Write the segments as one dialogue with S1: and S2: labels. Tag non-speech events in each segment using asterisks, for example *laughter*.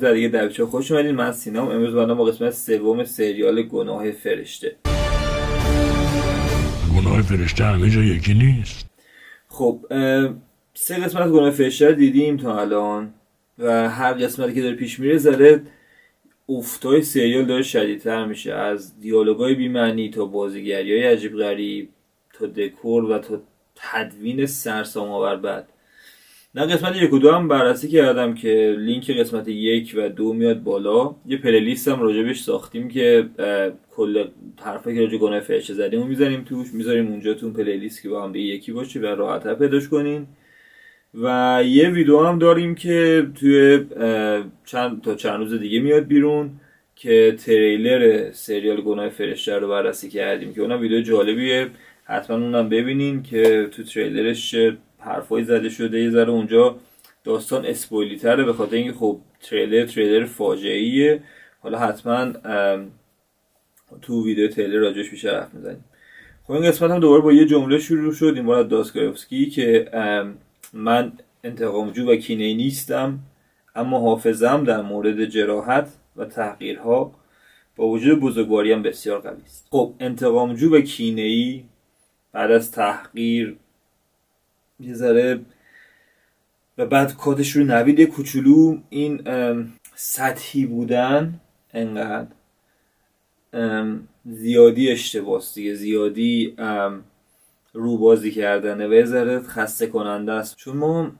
S1: اپیزود دیگه در خوش اومدین؟ من سینام امروز با قسمت سوم سریال گناه فرشته.
S2: گناه فرشته همه جا یکی نیست.
S1: خب سه قسمت گناه فرشته رو دیدیم تا الان و هر قسمتی که داره پیش میره زده افتای سریال داره شدیدتر میشه. از دیالوگای بیمعنی تا بازیگری های عجیب غریب تا دکور و تا تدوین سرسام آور بعد. نه قسمت یک و دو هم بررسی کردم که لینک قسمت یک و دو میاد بالا. یه پلیلیست هم راجبش ساختیم که کل حرفایی که راجع گناه فرشته زدیم می‌زنیم توش. می‌ذاریم اونجا تو اون پلیلیست که با هم یکی باشه و راحت پیداش کنین. و یه ویدیو هم داریم که توی چند تا چند روز دیگه میاد بیرون که تریلر سریال گناه فرشته رو بررسی کردیم که اونم ویدیو جالبیه. حتما اونم ببینین که تو تریلرش حرفای زده شده یه ذره اونجا داستان اسپویلی تره به خاطر اینکه خب تریلر تریلر فاجعه حالا حتما تو ویدیو تریلر راجعش بیشتر حرف می‌زنیم. خب این قسمت هم دوباره با یه جمله شروع شد این بار داسکایوفسکی که من انتقامجو و کینه نیستم اما حافظم در مورد جراحت و تحقیرها با وجود بزرگواریم بسیار قوی است. خب انتقامجو و کینه ای بعد از تحقیر یه ذره و بعد کاتش رو نوید کوچولو. این سطحی بودن انقدر زیادی اشتباس دیگه. زیادی رو بازی کردنه و ذره خسته کننده است. چون ما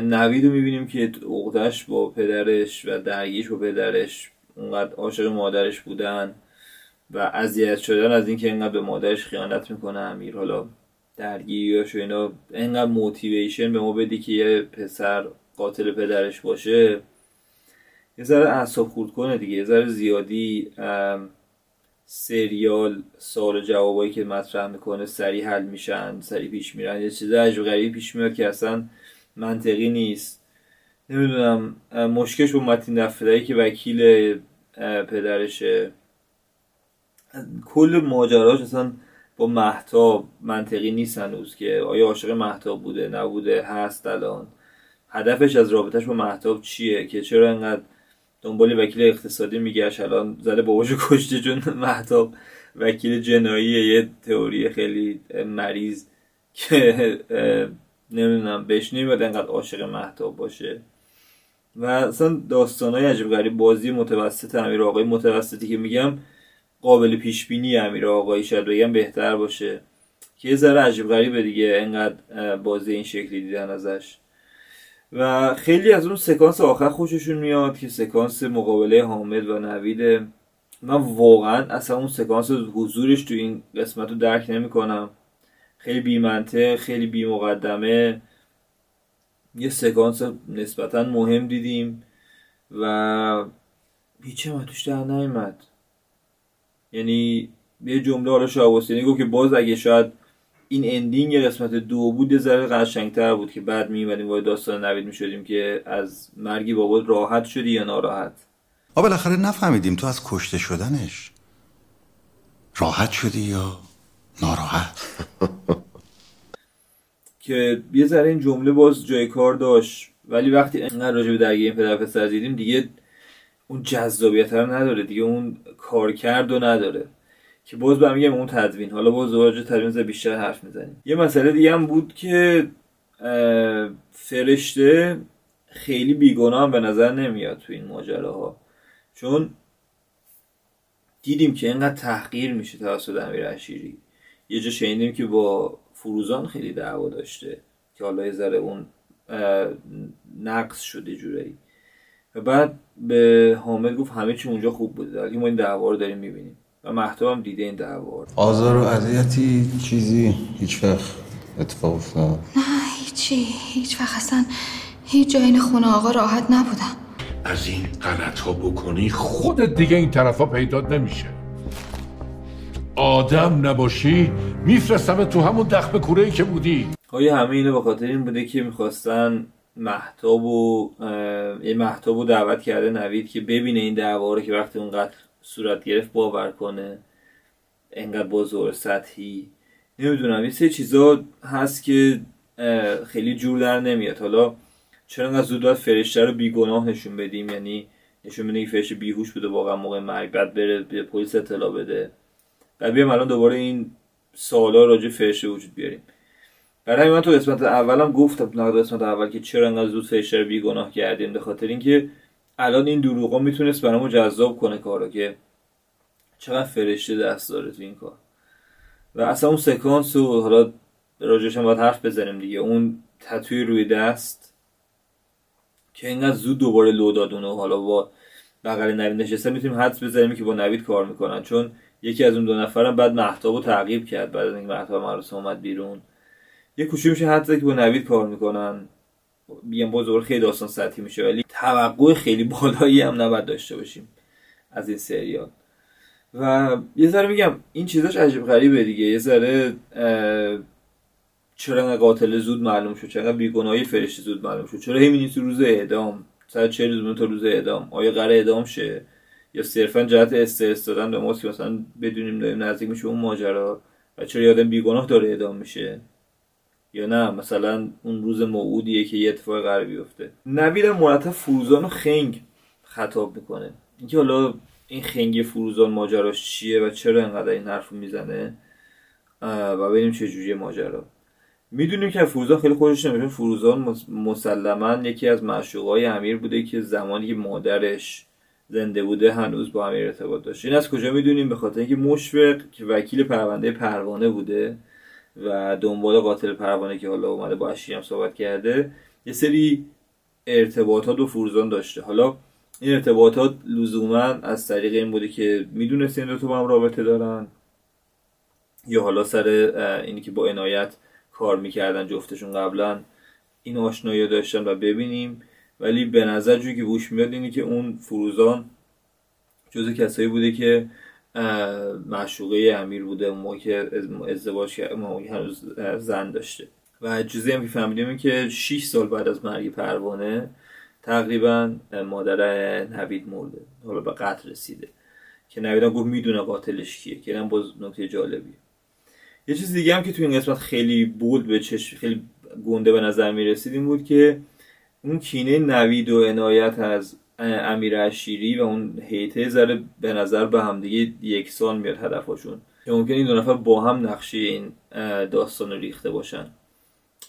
S1: نوید رو می‌بینیم که عقدش با پدرش و درگیش با پدرش اونقدر عاشق مادرش بودن و اذیت شدن از اینکه اینقدر به مادرش خیانت می‌کنه امیر. حالا درگیریاش و اینا اینقدر موتیویشن به ما بدی که یه پسر قاتل پدرش باشه یه ذره اعصاب خورد کنه دیگه یه ذره زیادی سریال سوال و جوابایی که مطرح می‌کنه سریع حل میشن سریع پیش میرن. یه چیز عجب غریبی پیش میاد که اصلا منطقی نیست. نمی‌دونم مشکلش با متین دفتری که وکیل پدرشه. کل ماجراش اصلا با محتاب منطقی نیست هنوز که آیا عاشق محتاب بوده نبوده هست الان. هدفش از رابطهش با محتاب چیه؟ که چرا انقدر دنبال وکیل اقتصادی میگشت؟ الان زده باباشو کشته چون محتاب. وکیل جنایی یه تئوری خیلی مریض که نمی‌دونم بهش نمیاد انقدر عاشق محتاب باشه. و اصلا داستانای عجب غریب بازی متوسط امیر آقای متوسطی که میگم قابل پیش بینی امیر آقایی شاید بگم بهتر باشه. که یه ذره عجیب غریبه دیگه انقدر بازی این شکلی دیدن ازش. و خیلی از اون سکانس آخر خوششون میاد که سکانس مقابله حامد و نویده من واقعا اصلا اون سکانس حضورش تو این قسمت رو درک نمی کنم خیلی بیمنطق خیلی بی مقدمه یه سکانس نسبتا مهم دیدیم و هیچی هم توش در نیمد یعنی یه جمله حالا شاه گفت که باز اگه شاید این اندینگ قسمت دو بود یه ذره قشنگتر بود که بعد میومدیم وارد داستان نوید می‌شدیم که از مرگی بابا راحت شدی یا ناراحت؟
S3: ما بالاخره نفهمیدیم. تو از کشته شدنش راحت شدی یا ناراحت؟ *laughs*
S1: که یه ذره این جمله باز جای کار داشت. ولی وقتی انقدر راجع به درگیری پدر پسر دیدیم دیگه اون جذابیت رو نداره دیگه اون کارکرد رو نداره. که باز به میگم اون تدوین. حالا باز دوباره تدوین بیشتر حرف می‌زنیم. یه مسئله دیگه هم بود که فرشته خیلی بیگناه هم به نظر نمیاد تو این ماجراها. چون دیدیم که اینقدر تحقیر میشه توسط امیر عشیری. یه جا شنیدیم که با فروزان خیلی دعوا داشته که حالا یه ذره اون نقص شده جورایی. و بعد به حامد گفت همه چی اونجا خوب بوده. ولی ما این دعوا رو داریم می‌بینیم. و مهتاب هم دیده این دعوا
S3: آزار و اذیتی چیزی هیچ وقت اتفاق افتاد؟
S4: نه هیچی. هیچ وقت اصلا هیچ جای این خونه آقا راحت نبودم.
S2: از این غلط ها بکنی خودت دیگه این طرف ها پیدات نمیشه. آدم نباشی میفرستم تو همون دخم کوره که بودی.
S1: آیا همه اینو به خاطر این بوده که می‌خواستن محتاب و یه محتاب و دعوت کرده نوید که ببینه این دعوا رو که وقتی اونقدر صورت گرفت باور کنه. انقدر بزرگ سطحی. نمی‌دونم یه سه چیزا هست که خیلی جور در نمیاد. حالا چرا انقدر زود باید فرشته رو بیگناه نشون بدیم؟ یعنی نشون بدیم که فرشته بیهوش بوده واقعا موقع مرگ بعد بره به پلیس اطلاع بده. و بیام الان دوباره این سوالا راجع فرشته وجود بیاریم. برای من تو قسمت اولم گفتم تو قسمت اول که چرا انقدر زود فرشته رو بیگناه کردیم به خاطر اینکه الان این دروغا می‌تونست برامون جذاب کنه کارو که چقدر فرشته دست داره تو این کار. و اصلا اون سکانس و حالا راجعش هم باید حرف بزنیم دیگه. اون تتوی روی دست که اینقدر زود دوباره لو داد و حالا با بغل نوید نشسته می‌تونیم حدس بزنیم که با نوید کار می‌کنن. چون یکی از اون دو نفرم بعد محتاب رو تعقیب کرد بعد از اینکه محتاب مراسم اومد بیرون. یه کوچی میشه حدس که با نوید کار می‌کنن. بیان باز خیلی داستان سطحی میشه ولی توقع خیلی بالایی هم نباید داشته باشیم از این سریال. و یه ذره میگم این چیزاش عجیب غریبه دیگه. یه ذره چرا قاتل زود معلوم شد؟ چرا بیگناهی فرشته زود معلوم شد؟ چرا همین تو روز اعدام؟ ساعت چه روز تا روز اعدام؟ آیا قرار اعدام شه؟ یا صرفا جهت استرس دادن به که مثلا بدونیم داریم نزدیک میشه اون ماجرا؟ و چرا یادم بیگناه داره اعدام میشه؟ یا نه؟ مثلا اون روز موعودیه که یه اتفاق قرار بیفته. نوید مرتب فروزان رو خنگ خطاب می‌کنه. اینکه حالا این خنگ فروزان ماجراش چیه و چرا انقدر این حرف می‌زنه؟ و ببینیم چه جوریه ماجرا. می‌دونیم که فروزان خیلی خوشش نمیشه. فروزان مسلما یکی از معشوقای امیر بوده که زمانی که مادرش زنده بوده هنوز با امیر ارتباط داشته این از کجا می‌دونیم؟ به خاطر اینکه مشفق که وکیل پرونده پروانه بوده. و دنبال قاتل پروانه که حالا اومده با اشی هم صحبت کرده یه سری ارتباطات و فروزان داشته. حالا این ارتباطات لزوما از طریق این بوده که می‌دونسته این دو با هم رابطه دارن یا حالا سر اینی که با عنایت کار می‌کردن جفتشون قبلا این آشنایی داشتن و ببینیم. ولی به نظر جوی که بوش میاد اینی که اون فروزان جز کسایی بوده که معشوقه امیر بوده اون موقع که ازدواج کرد موقع هنوز زن داشته. و چیزی هم که فهمیدیم که 6 سال بعد از مرگ پروانه تقریبا مادر نوید مرده حالا به قتل رسیده. که نوید گفت می‌دونه قاتلش کیه که هم باز نکته جالبیه. یه چیز دیگه هم که تو این قسمت خیلی بود به چشم خیلی گنده به نظر می رسید این بود که اون کینه نوید و عنایت از امیر اشیری و اون هیته ذره به نظر به هم دیگه یکسان میاد هدفشون که ممکن این دو نفر با هم نقشه این داستان رو ریخته باشن.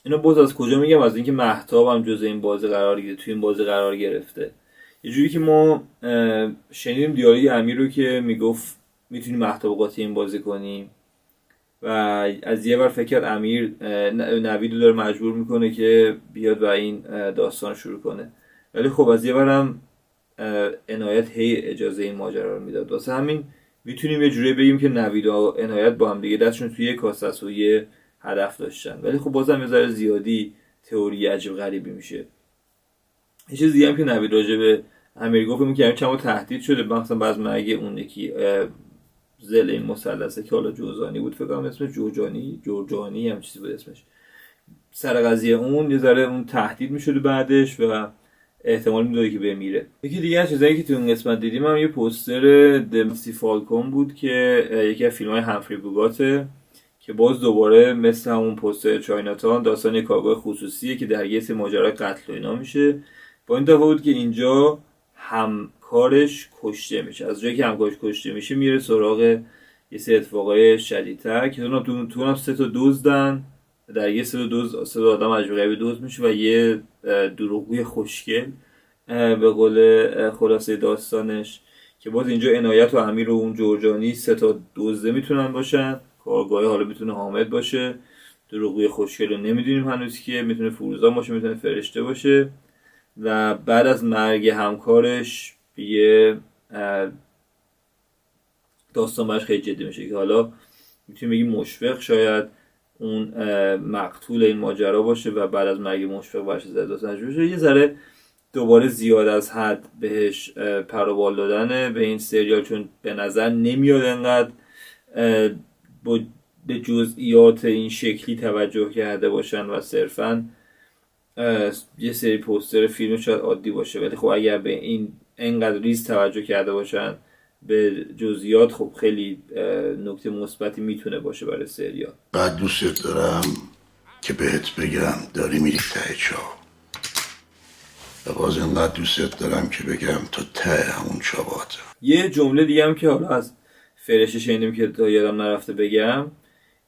S1: اینو باز از کجا میگم؟ از اینکه محتاب هم جز این بازی قرار گرفته توی این بازی قرار گرفته. یه جوری که ما شنیدیم دیالوگ امیر رو که می‌گفت می‌تونیم محتاب قاطی این بازی کنیم. و از یه بار فکر امیر نوید رو داره مجبور می‌کنه که بیاد و این داستان شروع کنه. ولی خب از یه برم عنایت هی اجازه این ماجرا رو می‌داد. واسه همین می‌تونیم یه جوری بگیم که نوید و عنایت با هم دیگه دستشون توی یه کاسه و یه هدف داشتن. ولی خب بازم یه ذره زیادی تئوری عجیب غریبی میشه. یه چیز دیگه هم که نوید راجع به امیر گفت که چند تهدید شده. مثلا بعض مگه اون یکی زل این مثلثه که حالا جوزانی بود. فکر کنم اسمش جوجانی جورجانی هم چیزی بود اسمش. سر قضیه اون یه ذره اون تهدید می‌شده بعدش و احتمال می‌داده که بمیره. یکی دیگه از چیزایی که تو اون قسمت دیدیم هم یه پوستر دمسی فالکون بود که یکی از فیلم های همفری بوگاته که باز دوباره مثل همون پوستر چایناتان داستان کارگاه خصوصیه که در یه ماجرای قتل و اینا میشه. با این بود که اینجا همکارش کشته میشه. از جایی که همکارش کشته میشه میره سراغ یه سه اتفاقای شدیدتر که تو هم سه تا دزدن. در یه سه دوز سه آدم عجیب دوز میشه و یه دروغگوی خوشگل به قول خلاصه داستانش که باز اینجا عنایت و امیر و اون جورجانی سه تا دزده می‌تونن باشن. کارگاه حالا می‌تونه حامد باشه. دروغگوی خوشگل رو نمی‌دونیم هنوز که می‌تونه فروزان باشه می‌تونه فرشته باشه. و بعد از مرگ همکارش یه داستان باش خیلی جدی میشه که حالا می‌تونیم بگیم مشفق شاید اون مقتول این ماجرا باشه و بعد از مرگ مشفق باشه داستان بشه. یه ذره دوباره زیاد از حد بهش پروبال دادنه به این سریال چون به نظر نمیاد انقدر با به جزئیات این شکلی توجه کرده باشن و صرفا یه سری پوستر فیلم شاید عادی باشه. ولی خب اگر به این انقدر ریز توجه کرده باشن به جزئیات خب خیلی نکته مثبتی می‌تونه باشه برای سریال
S3: بعد دوست دارم که بهت بگم داری میری ته چا. و باز اینقدر دوستت دارم که بگم تا ته همون چابات
S1: یه جمله دیگه هم که حالا از فرشه شنیدیم که تا یادم نرفته بگم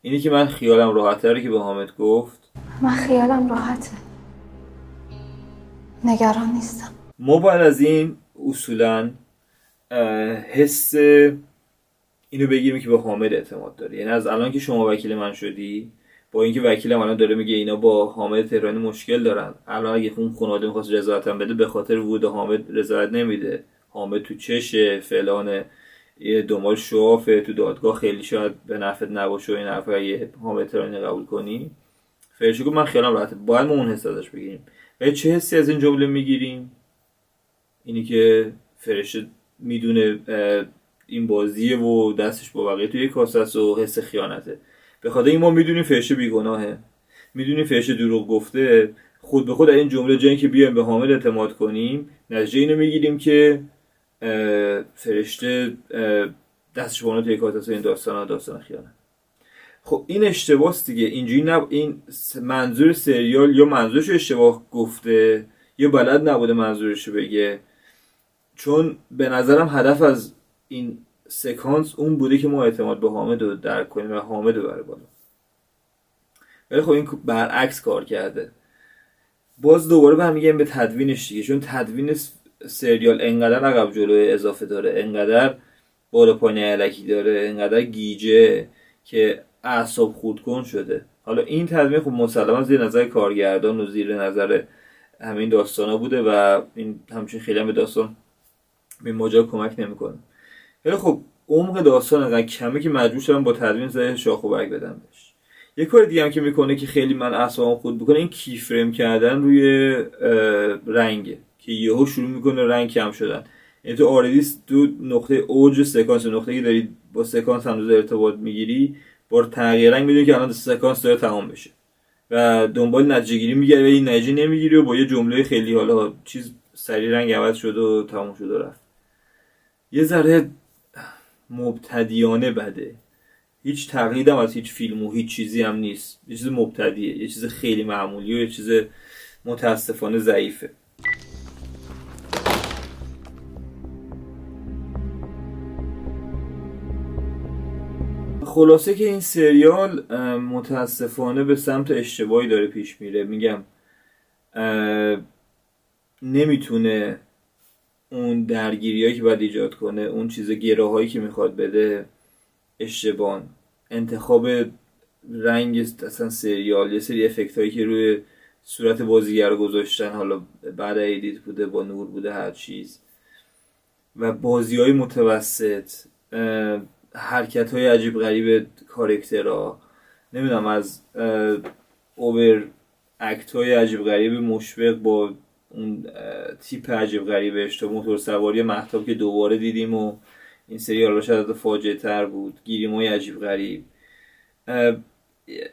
S1: اینی که من خیالم راحت که به حامد گفت
S4: من خیالم راحته. نگران نیستم.
S1: ما بعد از این اصولا حس اینو بگیریم که به حامد اعتماد داری یعنی از الان که شما وکیل من شدی با اینکه وکیلم الان داره میگه اینا با حامد تهرانی مشکل دارن. الان اگه اون خانواده می‌خواست رضایتم بده به خاطر ورود حامد رضایت نمیده. حامد تو چشه فلان یه دنبال شوافه تو دادگاه خیلی شاید به نفت نباشه و این حرفا اگه حامد تهرانی قبول کنی. فرشی گفت من خیالم راحته. باید ما اون حس ازش بگیریم. و چه حسی از این جمله می‌گیریم؟ اینی که فرشته می‌دونه این بازیه و دستش با بقیه توی کاسه و حس خیانته. به خاطر این ما می‌دونیم فرشته بیگناهه. می‌دونیم فرشته دروغ گفته. خود به خود این جمله جایی که بیایم به حامد اعتماد کنیم نتیجه اینو می‌گیریم که فرشته دستش با توی کاسه این داستان داستان خیانت. خب این اشتباس دیگه. اینجوری نب... این منظور سریال یا منظورش اشتباه گفته یا بلد نبوده منظورش بگه؟ چون به نظرم هدف از این سکانس اون بوده که ما اعتماد به حامد رو درک کنیم و حامد رو بره بالا. ولی خب این برعکس کار کرده. باز دوباره برمیگردیم به تدوینش دیگه. چون تدوین سریال انقدر عقب جلوی اضافه داره انقدر بالا پایین علکی داره انقدر گیجه که اعصاب خودکن شده. حالا این تدوین خب مسلما زیر نظر کارگردان و زیر نظر همین داستان ها بوده و این همچنین خیلی هم به داستان به ماجرا کمک نمی‌کنه. ولی خب عمق داستان انقدر کمه که مجبور شدم با تدوین زای شاخ و برگ بدم بهش. یه کار دیگه هم که می‌کنه که خیلی من اعصابم خود بکنه این کی فریم کردن روی رنگه. که یهو شروع می‌کنه رنگ کم شدن. یعنی تو آردیس دو نقطه اوج سکانس نقطه که داری با سکانس هم ارتباط می‌گیری با تغییر رنگ می‌دونی که الان سکانس داره تمام بشه. و دنبال نتیجه گیری می‌گیری و این نتیجه نمی‌گیری و با یه جمله خیلی حالا چیز سری رنگ عوض شد و تمام شد و رفت. یه ذره مبتدیانه بده. هیچ تقلید هم از هیچ فیلم و هیچ چیزی هم نیست. یه چیز مبتدیه یه چیز خیلی معمولی و یه چیز متاسفانه ضعیفه. خلاصه که این سریال متاسفانه به سمت اشتباهی داره پیش میره. میگم نمی‌تونه اون درگیری که باید ایجاد کنه اون چیز گراهایی که می‌خواد بده اشتباه انتخاب رنگ اصلا سریال یه سری افکت هایی که روی صورت بازیگر گذاشتن حالا بعد ایدیت بوده با نور بوده هر چیز. و بازی های متوسط حرکت های عجیب غریب کارکترها نمی‌دونم از اوور اکت های عجیب غریب مشبق با اون تیپ عجیب غریبش تا موتور سواری محتاب که دوباره دیدیم و این سریال شاید فاجعه تر بود. گیریم های عجیب غریب.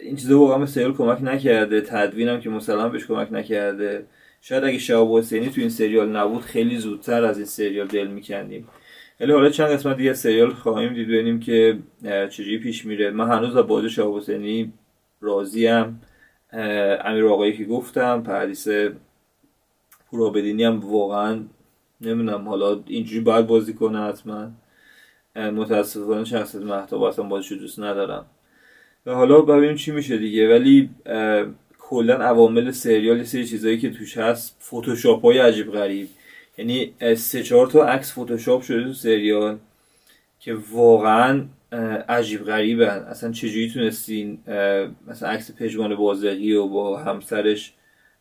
S1: این چیزا واقعا به سریال کمک نکرده. تدوینم که مسلم بهش کمک نکرده. شاید اگه شهاب حسینی تو این سریال نبود خیلی زودتر از این سریال دل میکندیم. ولی حالا چند قسمت دیگه سریال خواهیم دید ببینیم که چجوری پیش میره. من هنوز با بازی شهاب حسینی راضیم. امیر آقایی که گفتم پردیس پورابدینی هم واقعا نمی‌دونم. حالا اینجوری باید بازی کنه حتما. متاسفانه شخصیت محتاب اصلا بازیشو دوست ندارم. و حالا ببینیم چی میشه دیگه. ولی کلا عوامل سریال یه سری چیزایی که توش هست فتوشاپ های عجیب غریب. یعنی سه چهار تا عکس فتوشاپ شده تو سریال که واقعا عجیب غریبن. اصلا چجوری تونستین مثلا عکس پژمان بازقی و با همسرش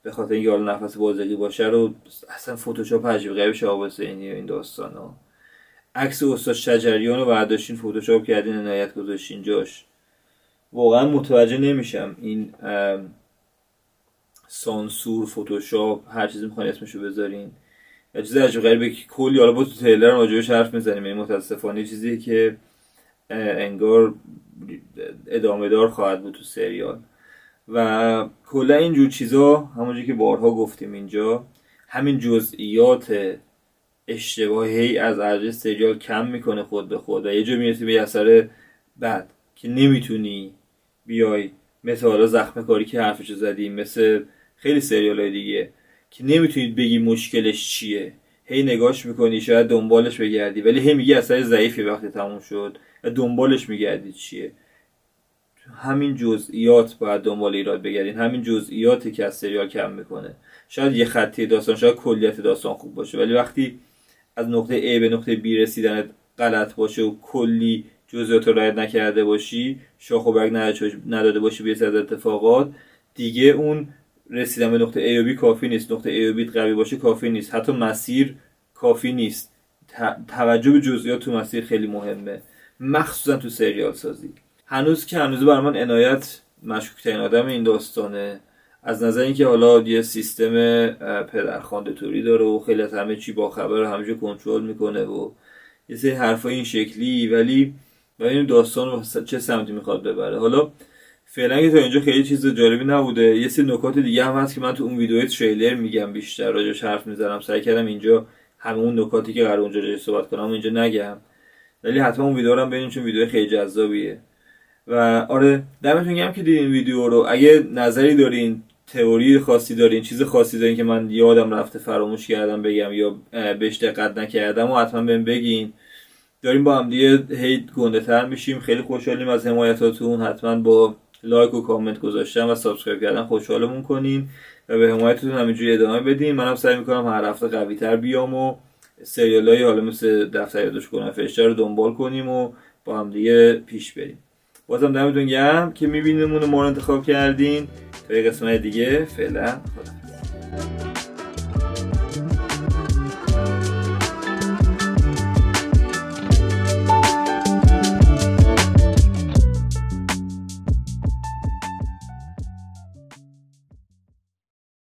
S1: به خاطر اینکه حالا نفس بازقی باشه رو اصلا فتوشاپ عجیب غریب شهاب حسینی این داستان ها عکس استاد شجریان رو برداشتین فتوشاپ کردین عنایت گذاشتین جاش. واقعا متوجه نمیشم. این سانسور فتوشاپ هر چیزی می‌خواین اسمشو بذارین. یا چیز عجیب غریبه که کلی حالا با تو تیلر راجبش حرف می‌زنیم. این متاسفانه چیزی که انگار ادامه دار خواهد بود تو سریال. و کلا اینجور چیزا همونجوری که بارها گفتیم اینجا همین جزئیات اشتباهی از ارزش سریال کم می‌کنه خود به خود و یه جا می‌رسی به اثر بعد که نمی‌تونی بیای مثل حالا زخم کاری که حرفشو زدیم مثل خیلی سریال های دیگه که نمی‌تونید بگی مشکلش چیه. هی نگاش می‌کنی شاید دنبالش بگردی ولی هی میگی اثر ضعیفی وقتی تموم شد و دنبالش میگردی چیه. همین جزئیات باید دنبال ایراد بگردین. همین جزئیاتی که از سریال کم می‌کنه. شاید یه خطی داستان شاید کلیت داستان خوب باشه. ولی وقتی از نقطه A به نقطه B رسیدن غلط باشه و کلی جزئیات رو رعایت نکرده باشی شاخ و برگ نداده باشی به از اتفاقات دیگه اون رسیدن به نقطه A و B کافی نیست. نقطه A و B قوی باشه کافی نیست. حتی مسیر کافی نیست. توجه به جزئیات تو مسیر خیلی مهمه. مخصوصا تو سریال سازی. هنوز که هنوز بر من عنایت مشکوک آدم این داستانه. از نظر اینکه حالا یه سیستم پدرخوانده توری داره و خیلی از همه چی با خبر و همه کنترل می‌کنه و یه سری حرفای این شکلی ولی ببینیم داستان رو چه سمتی می‌خواد ببره؟ حالا فعلا که تا اینجا خیلی چیز جالبی نبوده. یه سری نکات دیگه هم هست که من تو اون ویدیو تریلر میگم بیشتر. راجعش حرف می‌زنم. سعی کردم اینجا همون نکاتی که قرار اونجا صحبت کنم اینجا نگم. ولی حتما اون ویدیو رو هم ببینید چون ویدیو خیلی جذابیه. و آره دمتون گرم که دیدین ویدیو رو. اگه نظری دارین تئوری خاصی دارین چیز خاصی دارین که من یادم رفته فراموش کردم بگم یا بهش دقت نکردم و حتما بهم بگین. داریم با هم دیگه هی گنده تر میشیم. خیلی خوشحالیم از حمایتاتون. حتما با like و کامنت گذاشتن و subscribe کردن خوشحالمون کنین و به حمایتتون همینجوری ادامه بدین. منم سعی می‌کنم هر هفته قوی تر بیام و سریال های حالا مثل دفتر یادداشت گناه فرشته رو دنبال کنیم و با هم دیگه پیش بریم. بازم دمتون گرم که میبینین و ما رو انتخاب کردین. تا یه قسمت دیگه فعلا خدا